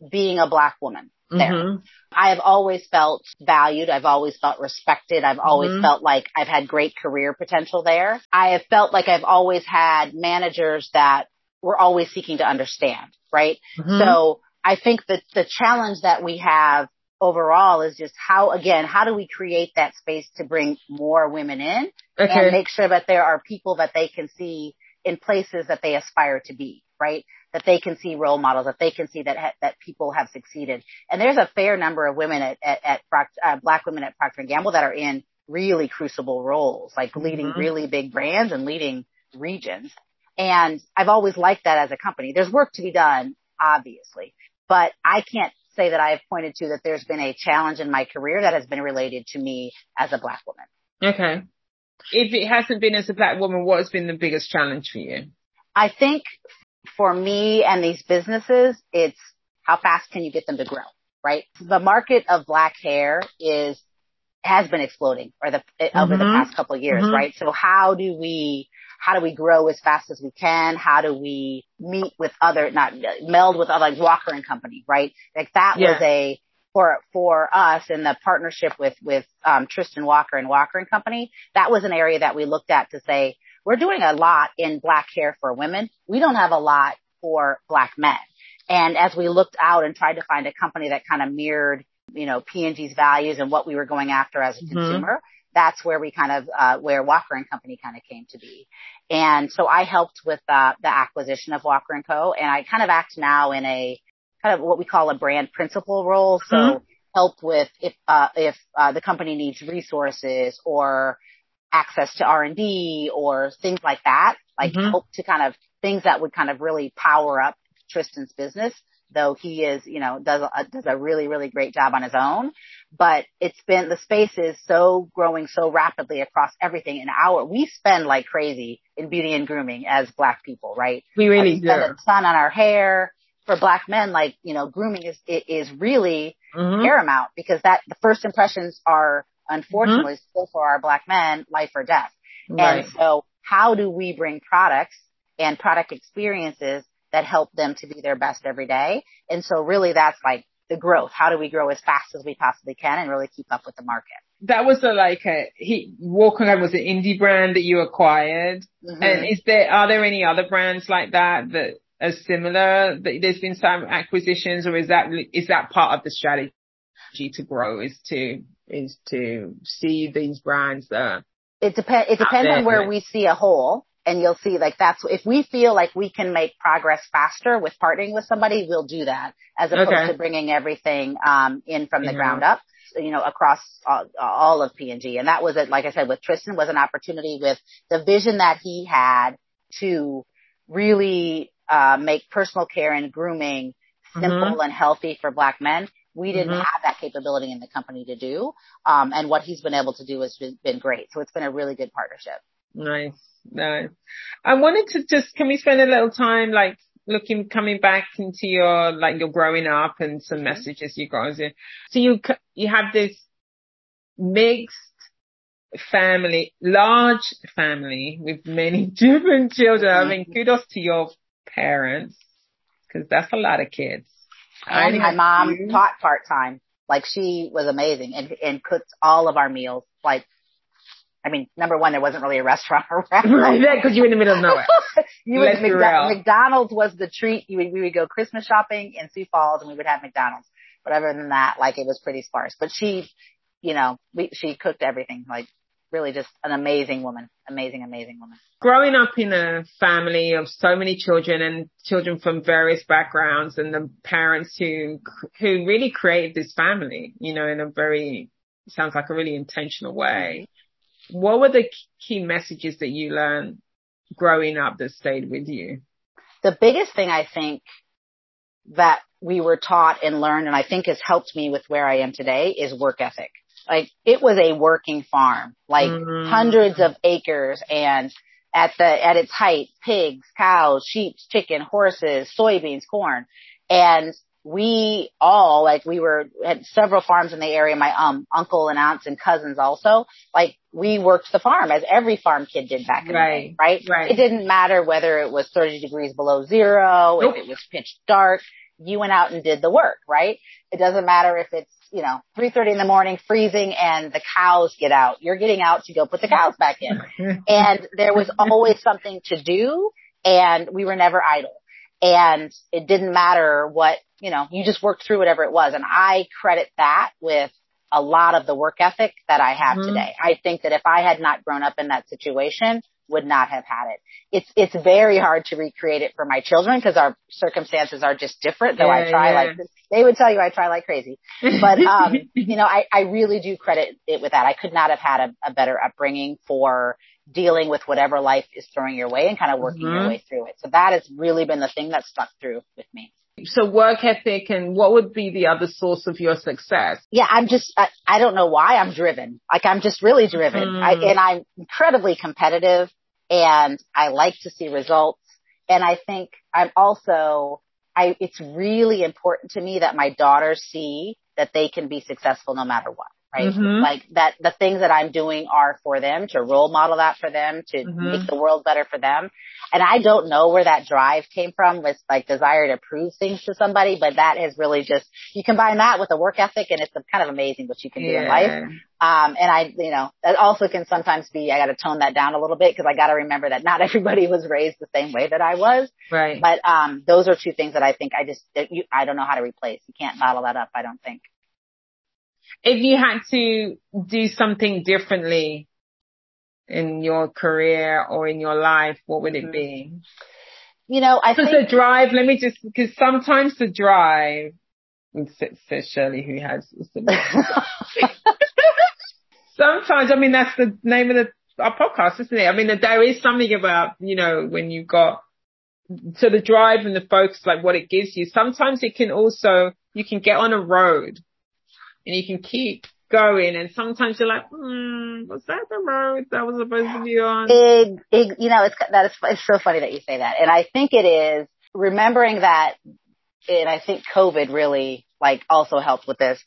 being a black woman there. Mm-hmm. I have always felt valued. I've always felt respected. I've always mm-hmm. felt like I've had great career potential there. I have felt like I've always had managers that were always seeking to understand, right? Mm-hmm. So I think that the challenge that we have overall is just how, again, how do we create that space to bring more women in okay. and make sure that there are people that they can see in places that they aspire to be, right? That they can see role models, that they can see that, ha- that people have succeeded. And there's a fair number of women at, at, at Proct- uh, black women at Procter and Gamble that are in really crucible roles, like leading mm-hmm. really big brands and leading regions. And I've always liked that as a company. There's work to be done, obviously, but I can't say that I have pointed to that there's been a challenge in my career that has been related to me as a black woman. Okay. If it hasn't been as a black woman, what has been the biggest challenge for you? I think for me and these businesses, it's how fast can you get them to grow, right? The market of black hair is, has been exploding or the, mm-hmm. over the past couple of years, mm-hmm. right? So how do we how do we grow as fast as we can? How do we meet with other, not meld with other, like Walker and Company, right? Like that yeah. was a, for, for us in the partnership with, with, um, Tristan Walker and Walker and Company, that was an area that we looked at to say, we're doing a lot in black hair for women. We don't have a lot for black men. And as we looked out and tried to find a company that kind of mirrored, you know, P&G's values and what we were going after as a mm-hmm. consumer, that's where we kind of, uh, where Walker and Company kind of came to be. And so I helped with uh, the acquisition of Walker and Co. And I kind of act now in a kind of what we call a brand principal role. So mm-hmm. help with if, uh, if, uh, the company needs resources or access to R&D or things like that, like mm-hmm. help to kind of things that would kind of really power up Tristan's business though he is, you know, does a, does a really, really great job on his own. But it's been, the space is so growing so rapidly across everything in our, we spend like crazy in beauty and grooming as black people, right? We really do. spend a ton on our hair. For black men, like, you know, grooming is, is really mm-hmm. paramount because that, the first impressions are unfortunately mm-hmm. still for our black men, life or death. Right. And so how do we bring products and product experiences that help them to be their best every day. And so really that's like the growth. How do we grow as fast as we possibly can and really keep up with the market? That was a, like a, he, Walker was an indie brand that you acquired. Mm-hmm. And is there, are there any other brands like that that are similar that there's been some acquisitions or is that, is that part of the strategy to grow is to, is to see these brands that it depends. It depends on where we see a hole and you'll see like that's if we feel like we can make progress faster with partnering with somebody, we'll do that as opposed okay. to bringing everything um, in from the mm-hmm. ground up. You know, across all, all of P&G. And that was it, like I said, with Tristan was an opportunity with the vision that he had to really, uh, make personal care and grooming simple mm-hmm. and healthy for black men. We didn't mm-hmm. have that capability in the company to do. Um, and what he's been able to do has been, been great. So it's been a really good partnership. Nice. Nice. I wanted to just, can we spend a little time like looking, coming back into your, like your growing up and some mm-hmm. messages you got. So you, you have this mixed family, large family with many <laughs> different children. I mean, mm-hmm. kudos to your parents because that's a lot of kids. And my mom you. taught part time. Like she was amazing and, and cooked all of our meals. Like, I mean, number one, there wasn't really a restaurant <laughs> around. Right, because you're in the middle of nowhere. <laughs> you would, McDo- McDonald's was the treat. You would, we would go Christmas shopping in Sioux Falls and we would have McDonald's. But other than that, like it was pretty sparse. But she, you know, we, she cooked everything. Like really just an amazing woman, amazing, amazing woman. Growing up in a family of so many children and children from various backgrounds and the parents who, who really created this family, you know, in a very, sounds like a really intentional way. What were the key messages that you learned growing up that stayed with you? The biggest thing I think that we were taught and learned and I think has helped me with where I am today is work ethic. Like it was a working farm, like mm-hmm. hundreds of acres and at the, at its height, pigs, cows, sheep, chicken, horses, soybeans, corn. And we all, like we were, had several farms in the area, my, um, uncle and aunts and cousins also, like we worked the farm as every farm kid did back in right. the day, right? Right. It didn't matter whether it was 30 degrees below zero, nope. if it was pitch dark, you went out and did the work, right? It doesn't matter if it's you know, 3.30 in the morning, freezing, and the cows get out. You're getting out to go put the cows back in. <laughs> and there was always something to do, and we were never idle. And it didn't matter what, you know, you just worked through whatever it was. And I credit that with a lot of the work ethic that I have mm-hmm. today. I think that if I had not grown up in that situation, would not have had it. It's it's very hard to recreate it for my children because our circumstances are just different. Though yeah, I try yeah. like they would tell you I try like crazy, but <laughs> um, you know I I really do credit it with that. I could not have had a, a better upbringing for dealing with whatever life is throwing your way and kind of working mm-hmm. your way through it. So that has really been the thing that stuck through with me. So work ethic and what would be the other source of your success? Yeah, I'm just, I, I don't know why I'm driven. Like I'm just really driven mm. I, and I'm incredibly competitive and I like to see results. And I think I'm also, I, it's really important to me that my daughters see that they can be successful no matter what right? Mm-hmm. Like that, the things that I'm doing are for them to role model that for them to mm-hmm. make the world better for them. And I don't know where that drive came from with like desire to prove things to somebody, but that is really just, you combine that with a work ethic and it's kind of amazing what you can do yeah. in life. Um, and I, you know, that also can sometimes be, I got to tone that down a little bit because I got to remember that not <laughs> everybody was raised the same way that I was. Right. But, um, those are two things that I think I just, you, I don't know how to replace. You can't bottle that up. I don't think if you had to do something differently in your career or in your life, what would it mm-hmm. be? You know, I think the drive. Let me just because sometimes the drive. Says Shirley, who has. <laughs> <laughs> sometimes, I mean, that's the name of the our podcast, isn't it? I mean, there is something about you know when you've got so the drive and the focus, like what it gives you. Sometimes it can also you can get on a road and you can keep going and sometimes you're like, hmm, was that the road that was supposed to be on? It, it, you know, it's, that is, it's so funny that you say that. And I think it is remembering that, and I think COVID really like also helped with this.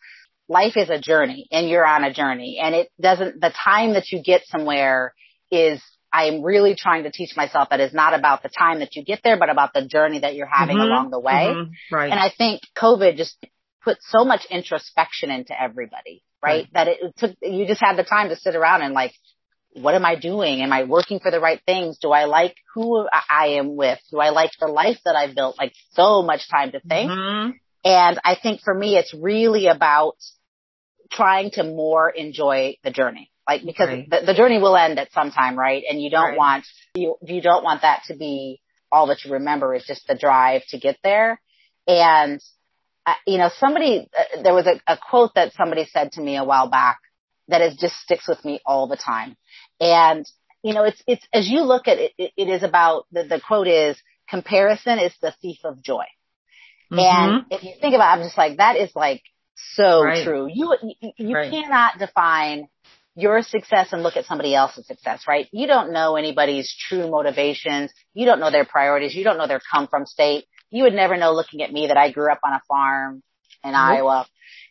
Life is a journey and you're on a journey and it doesn't, the time that you get somewhere is I'm really trying to teach myself that is not about the time that you get there, but about the journey that you're having mm-hmm, along the way. Mm-hmm, right. And I think COVID just put so much introspection into everybody, right? right? That it took, you just had the time to sit around and like, what am I doing? Am I working for the right things? Do I like who I am with? Do I like the life that I've built? Like so much time to think. Mm-hmm. And I think for me, it's really about trying to more enjoy the journey. Like because right. the, the, journey will end at some time, right? And you don't right. want, you, you don't want that to be all that you remember is just the drive to get there. And you know, somebody, uh, there was a, a quote that somebody said to me a while back that is just sticks with me all the time. And, you know, it's, it's, as you look at it, it, it is about, the, the quote is, comparison is the thief of joy. Mm-hmm. And if you think about it, I'm just like, that is like so Right. true. You, you, you Right. cannot define your success and look at somebody else's success, right? You don't know anybody's true motivations. You don't know their priorities. You don't know their come from state. You would never know looking at me that I grew up on a farm in Nope. Iowa.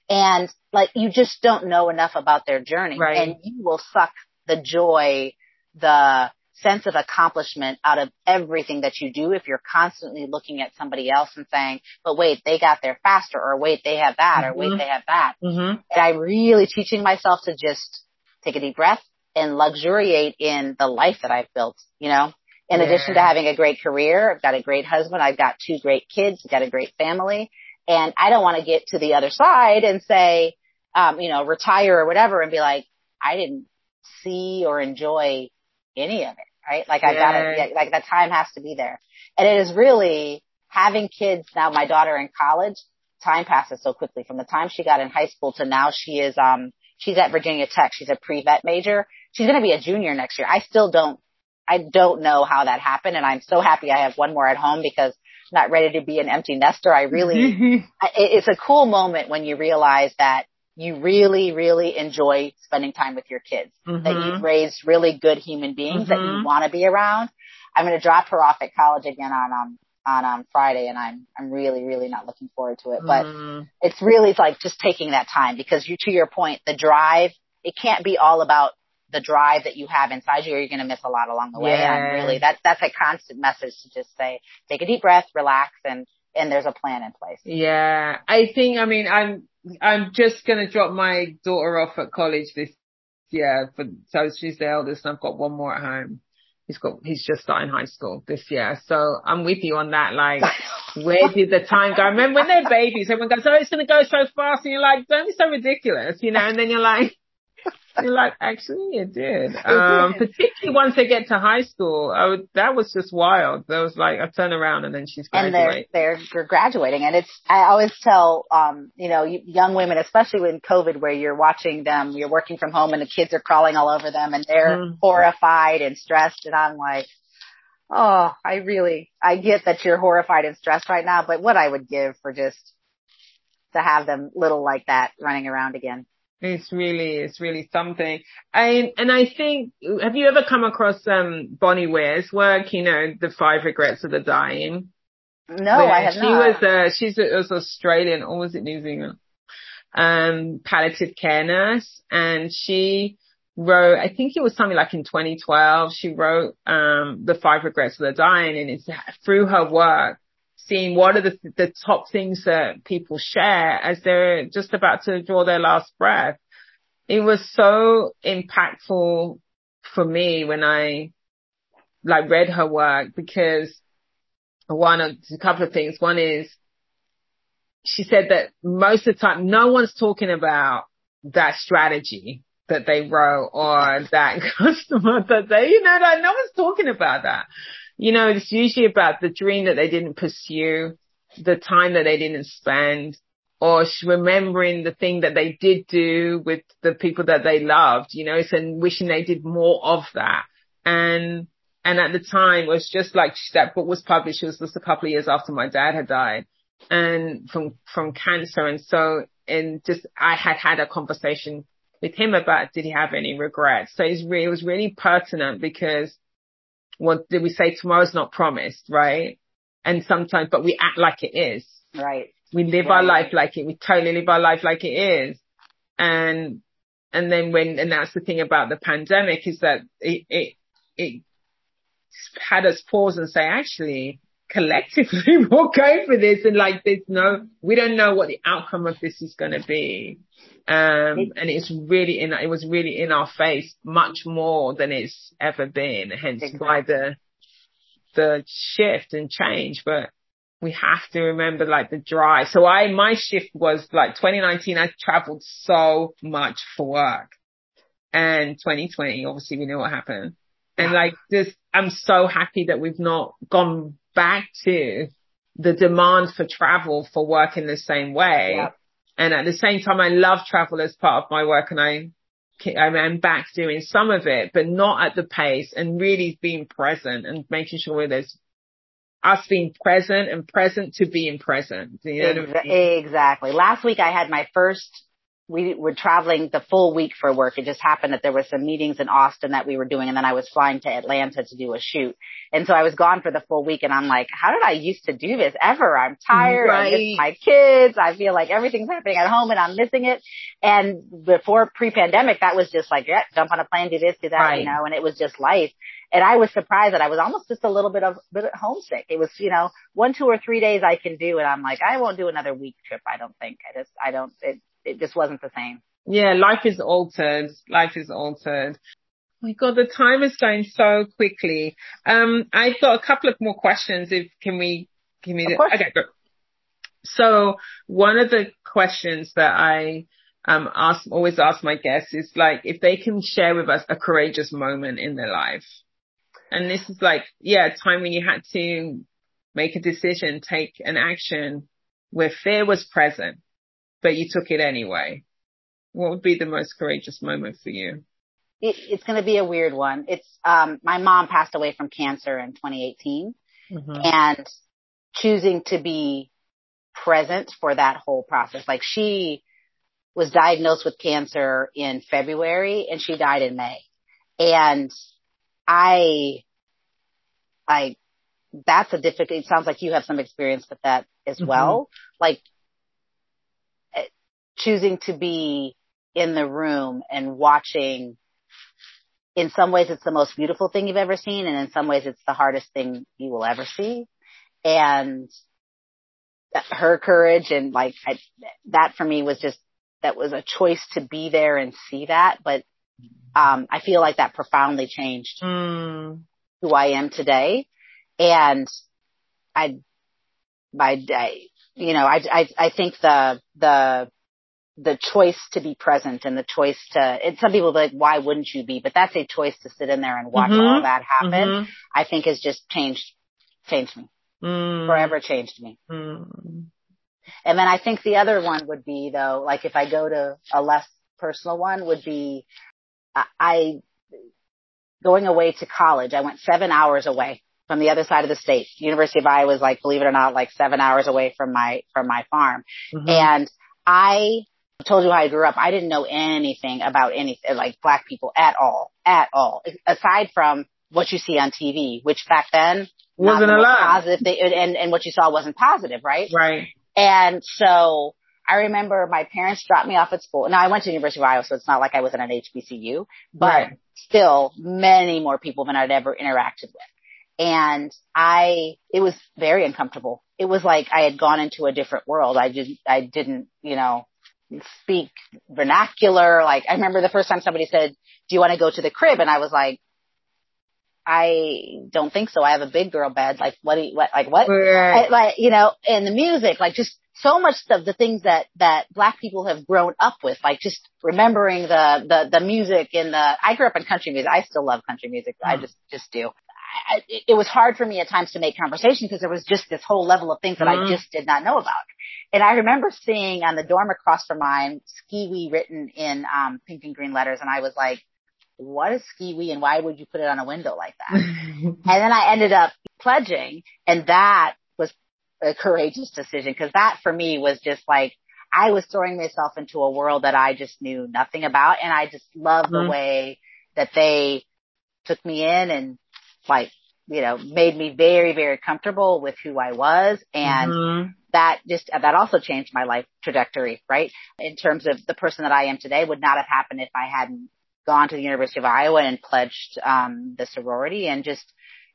And like, you just don't know enough about their journey Right. and you will suck the joy, the sense of accomplishment out of everything that you do if you're constantly looking at somebody else and saying, but wait, they got there faster or wait, they have that or wait, Mhm. they have that. Mm-hmm. And I'm really teaching myself to just take a deep breath and luxuriate in the life that I've built, you know? In Yeah. addition to having a great career, I've got a great husband, I've got two great kids, I've got a great family, and I don't want to get to the other side and say, um, you know, retire or whatever and be like, I didn't see or enjoy any of it, right? Like I gotta, Yeah. yeah, like that time has to be there. And it is really having kids now, my daughter in college, time passes so quickly from the time she got in high school to now she is, um, she's at Virginia Tech. She's a pre-vet major. She's going to be a junior next year. I still don't, I don't know how that happened. And I'm so happy I have one more at home because I'm not ready to be an empty nester. I really, <laughs> it's a cool moment when you realize that you really, really enjoy spending time with your kids, that Mhm. you've raised really good human beings that you Mhm. want to be around. I'm going to drop her off at college again on, um, on, um, Friday and I'm, I'm really, really not looking forward to it, but Mm. it's really like just taking that time because you, to your point, the drive, it can't be all about the drive that you have inside you or you're going to miss a lot along the way. And Yeah. really, that's, that's a constant message to just say, take a deep breath, relax, and, and there's a plan in place. Yeah, I think, I mean, I'm, I'm just going to drop my daughter off at college this year for, so she's the eldest and I've got one more at home. He's got, he's just starting high school this year. So I'm with you on that. Like, <laughs> where did the time go? I remember when they're babies, everyone goes, oh, it's going to go so fast. And you're like, don't be so ridiculous, you know, and then you're like, like, actually it did. <laughs> Um, did. particularly once they get to high school. I would, that was just wild. That was like, I turn around and then she's and they're they're they're graduating and it's i always tell um you know young women especially in covid where you're watching them you're working from home and the kids are crawling all over them and they're Mm. horrified and stressed and i'm like oh i really i get that you're horrified and stressed right now but what i would give for just to have them little like that running around again It's really, it's really something. And, and I think, have you ever come across, um, Bronnie Ware's work? You know, the five regrets of the dying. no where i have she not She was, uh, she's a, was Australian, or was it New Zealand? Um, palliative care nurse. And she wrote, I think it was something like in 2012, she wrote, um, the five regrets of the dying and it's through her work, seeing what are the, the top things that people share as they're just about to draw their last breath. It was so impactful for me when I like read her work because one of a couple of things. One is she said that most of the time no one's talking about that strategy that they wrote or that <laughs> customer that they, you know, like no one's talking about that. You know, it's usually about the dream that they didn't pursue, the time that they didn't spend, or remembering the thing that they did do with the people that they loved, you know, and wishing they did more of that. And, and at the time it was just like that book was published. It was just a couple of years after my dad had died and from, from cancer. And so, and just, I had had a conversation with him about did he have any regrets? So it was really pertinent because what did we say? Tomorrow's not promised, right? And sometimes, but we act like it is. right We live our life like it. We totally live our life like it is. And, and then when, and that's the thing about the pandemic is that it, it, it had us pause and say, actually, collectively <laughs> we'll go for this. And like, there's no, we don't know what the outcome of this is going to be. Um, and it's really in, it was really in our face much more than it's ever been. Hence why the, the shift and change, but we have to remember like the drive. So I, my shift was like 2019, I traveled so much for work and 2020, obviously we know what happened. And like this, I'm so happy that we've not gone back to the demand for travel for work in the same way. Yep. And at the same time, I love travel as part of my work and I, I'm back doing some of it, but not at the pace and really being present and making sure there's us being present and present to being present. You know Exa- I mean? Exactly. Last week I had my first we were traveling the full week for work. It just happened that there were some meetings in Austin that we were doing and then I was flying to Atlanta to do a shoot. And so I was gone for the full week and I'm like, how did I used to do this ever? I'm tired. Right. I miss my kids. I feel like everything's happening at home and I'm missing it. And before pre-pandemic, that was just like, yeah, jump on a plane, do this, do that, right. you know, and it was just life. And I was surprised that I was almost just a little bit of, bit homesick. It was, you know, one, two or three days I can do and I'm like, I won't do another week trip. I don't think. I just, I don't, it, it just wasn't the same. Yeah, life is altered. Life is altered. Oh my God, the time is going so quickly. Um, I've got a couple of more questions. If can we, can we, okay, good. So one of the questions that I um ask, always ask my guests is like if they can share with us a courageous moment in their life. And this is like, yeah, a time when you had to make a decision, take an action where fear was present but you took it anyway. What would be the most courageous moment for you? It, it's going to be a weird one. It's um, my mom passed away from cancer in 2018, mm-hmm. and choosing to be present for that whole process. Like she was diagnosed with cancer in February and she died in May. And I, I, that's a difficult, it sounds like you have some experience with that as mm-hmm. well. Like choosing to be in the room and watching. In some ways it's the most beautiful thing you've ever seen and in some ways it's the hardest thing you will ever see. And her courage and like I, that for me was just that was a choice to be there and see that. But um I feel like that profoundly changed mm. who I am today. And I by I, you know I I I think the the the choice to be present and the choice to, and some people like, why wouldn't you be? But that's a choice to sit in there and watch mm-hmm. all that happen. Mm-hmm. I think has just changed, changed me. Mm. Forever changed me. Mm. And then I think the other one would be though, like if I go to a less personal one would be, I, going away to college, I went seven hours away from the other side of the state. University of Iowa was like, believe it or not, like seven hours away from my, from my farm. Mm-hmm. And I told you how I grew up. I didn't know anything about anything like black people at all, at all, aside from what you see on TV, which back then wasn't a lot positive. They, and and what you saw wasn't positive, right? Right. And so I remember my parents dropped me off at school. Now I went to University of Iowa, so it's not like I was in an HBCU, but right. still many more people than I'd ever interacted with. And I, it was very uncomfortable. It was like I had gone into a different world. I just, I didn't, you know, speak vernacular. Like I remember the first time somebody said, do you want to go to the crib? And I was like, I don't think so. I have a big girl bed. Like what do you, what, like what? Right. I, like, you know, and the music, like just so much of the things that, that black people have grown up with, like just remembering the, the, the music and the, I grew up in country music. I still love country music. Mm. I just, just do. I, it was hard for me at times to make conversation because there was just this whole level of things that mm. I just did not know about. And I remember seeing on the dorm across from mine, Skee-Wee written in um, pink and green letters, and I was like, what is Skee-Wee and why would you put it on a window like that? <laughs> and then I ended up pledging, and that was a courageous decision because that for me was just like, I was throwing myself into a world that I just knew nothing about, and I just love mm-hmm. the way that they took me in and like, you know, made me very, very comfortable with who I was and mm-hmm that just, that also changed my life trajectory, right? In terms of the person that I am today would not have happened if I hadn't gone to the University of Iowa and pledged, um, the sorority and just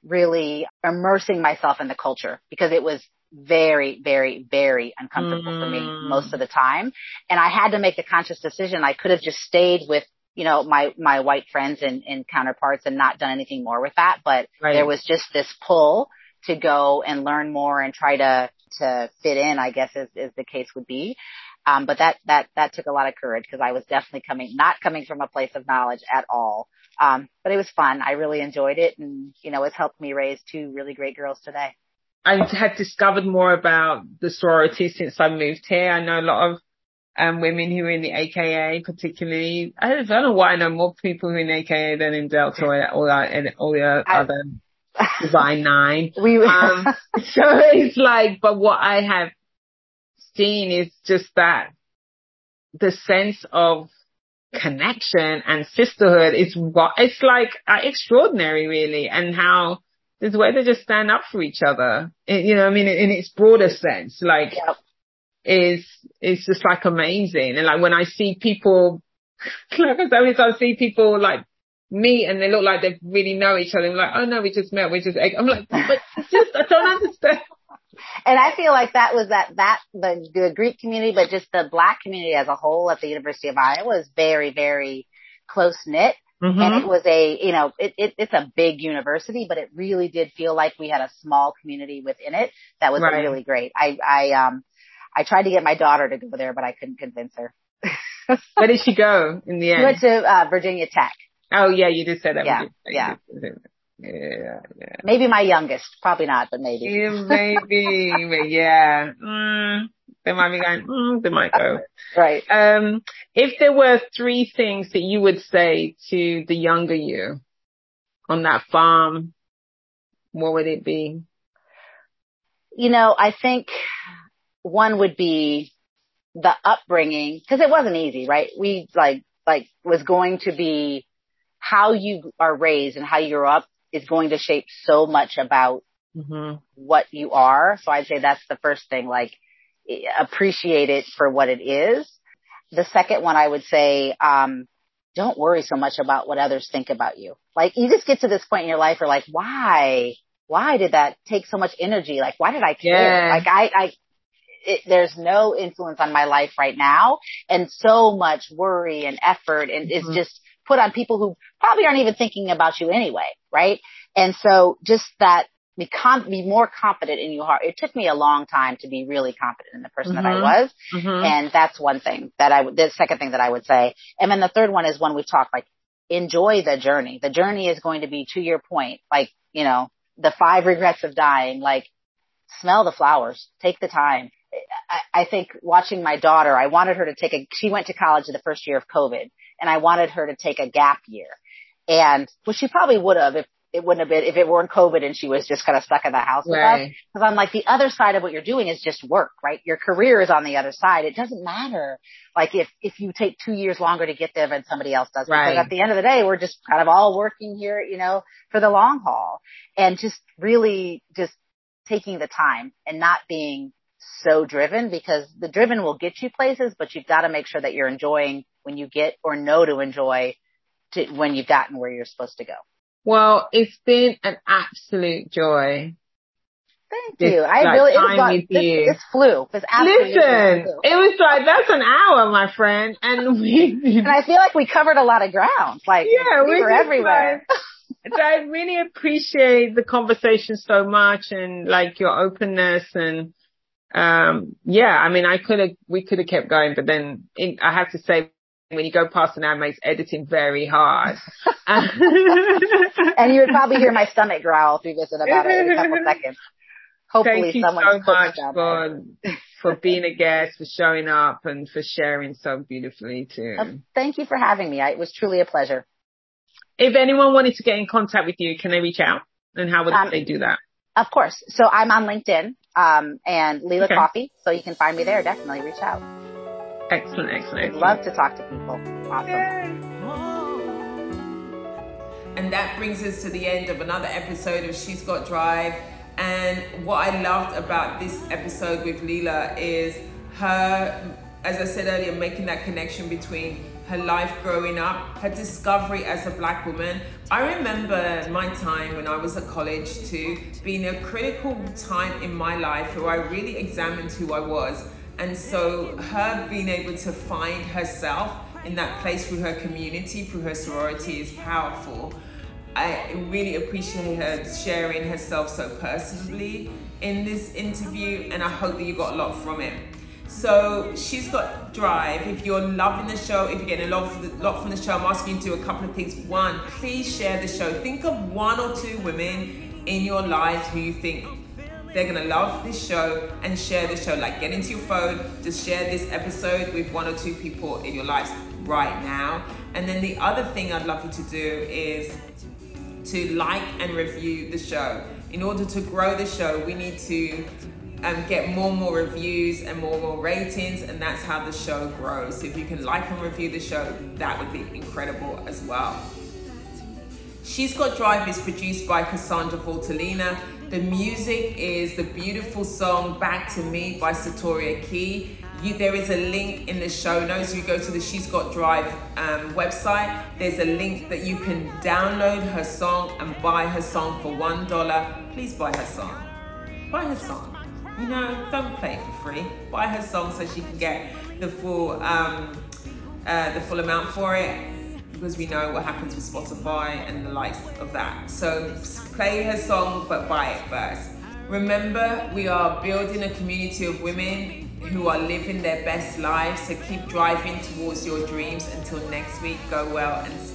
really immersing myself in the culture because it was very, very, very uncomfortable mm. for me mm. most of the time. And I had to make the conscious decision. I could have just stayed with, you know, my, my white friends and, and counterparts and not done anything more with that. But right. there was just this pull to go and learn more and try to to fit in, I guess as, as the case would be. Um, but that, that, that took a lot of courage because I was definitely coming, not coming from a place of knowledge at all. Um, but it was fun. I really enjoyed it and, you know, it's helped me raise two really great girls today. I had discovered more about the sorority since I moved here. I know a lot of um, women who are in the AKA, particularly. I don't, know why I know more people who are in AKA than in Delta or, or, or all the other Divine <laughs> Nine. We, um, <laughs> so it's like, but what I have seen is just that the sense of connection and sisterhood is what it's like uh, extraordinary really and how there's way to just stand up for each other. It, you know, I mean, in its broader sense, like Yep. Is is just like amazing. And like when I see people, <laughs> like sometimes I see people like meet and they look like they really know each other. I'm like, oh no, we just met. We just. I'm like, but <laughs> just I don't understand. and I feel like that was that that the the Greek community, but just the Black community as a whole at the University of Iowa is very very close knit. And Mhm. it was a, you know, it, it, it's a big university, but it really did feel like we had a small community within it that was Right. really great. I, I, um, I tried to get my daughter to go there, but I couldn't convince her. <laughs> Where did she go in the end? She went to uh, Virginia Tech. oh yeah, you did say that. Yeah, yeah. Yeah, yeah. Maybe my youngest, probably not, but maybe. Yeah, maybe, but yeah. Mm, they might be going, mm, they might go. <laughs> Right. Um, if there were three things that you would say to the younger you on that farm, what would it be? You know, I think one would be the upbringing, because it wasn't easy, right? We like, like was going to be how you are raised and how you grew up is going to shape so much about hmm what you are. So I'd say that's the first thing, like eh, appreciate it for what it is. The second one I would say, um, don't worry so much about what others think about you. Like you just get to this point in your life where like, why, why did that take so much energy? Like, why did I care? Yeah. Like I, I, it, there's no influence on my life right now and so much worry and effort and is Mhm. just put on people who probably aren't even thinking about you anyway. Right. And so just that be, com- be more confident in your heart. It took me a long time to be really confident in the person that I Mhm. was. hmm And that's one thing that I would, the second thing that I would say. And then the third one is one we've talked like enjoy the journey. The journey is going to be to your point, like, you know, the five regrets of dying, like smell the flowers, take the time. I, I think watching my daughter, I wanted her to take a, she went to college in the first year of COVID and I wanted her to take a gap year. And, well, she probably would have if it wouldn't have been, if it weren't COVID and she was just kind of stuck in the house with us. Cause I'm like, the other side of what you're doing is just work, right? Your career is on the other side. It doesn't matter. Like if, if you take two years longer to get there than somebody else does. Right. Because at the end of the day, we're just kind of all working here, you know, for the long haul and just really just taking the time and not being so driven because the driven will get you places, but you've got to make sure that you're enjoying when you get or know to enjoy to when you've gotten where you're supposed to go. Well, it's been an absolute joy. Thank This, you. I like, really, it was this, you. this flew. This absolutely Listen, flew. it was like, that's an hour, my friend. And <laughs> we, And I feel like we covered a lot of ground. Like yeah, we were everywhere. like- I really appreciate the conversation so much and like your openness and, um, yeah, I mean, I could have, we could have kept going, but then in, I have to say, when you go past an hour, makes editing very hard. <laughs> and you would probably hear my stomach growl through this in about a, a couple <laughs> seconds. Hopefully Thank you so much for, for being a guest, for showing up and for sharing so beautifully too. Uh, Thank you for having me. I, it was truly a pleasure. If anyone wanted to get in contact with you, can they reach out? And how would Um, they do that? Of course. So I'm on LinkedIn, um, and Lela Okay. Coffey. So you can find me there. Definitely reach out. Excellent, excellent, I'd excellent. love to talk to people. Awesome. And that brings us to the end of another episode of She's Got Drive. And what I loved about this episode with Lela is her, as I said earlier, making that connection between her life growing up, her discovery as a black woman. I remember my time when I was at college too, being a critical time in my life where I really examined who I was. And so her being able to find herself in that place through her community, through her sorority is powerful. I really appreciate her sharing herself so personally in this interview, and I hope that you got a lot from it. So she's got drive. If you're loving the show, if you're getting a lot, lot from the show, I'm asking you to do a couple of things. One, please share the show. Think of one or two women in your lives who you think they're gonna love this show and share the show. Like get into your phone, just share this episode with one or two people in your lives right now. And then the other thing I'd love you to do is to like and review the show. In order to grow the show, we need to um, get more and more reviews and more and more ratings, and that's how the show grows. So if you can like and review the show, that would be incredible as well. She's Got Drive is produced by Casandra Voltalina. The music is the beautiful song Back to Me by Setoria Key. You, there is a link in the show notes. You go to the She's Got Drive um, website. There's a link that you can download her song and buy her song for one dollar. Please buy her song. Buy her song. You know, don't play it for free. Buy her song so she can get the full um, uh, the full amount for it because we know what happens with Spotify and the likes of that. So play her song, but buy it first. Remember, we are building a community of women who are living their best lives. So keep driving towards your dreams. Until next week, go well and stay.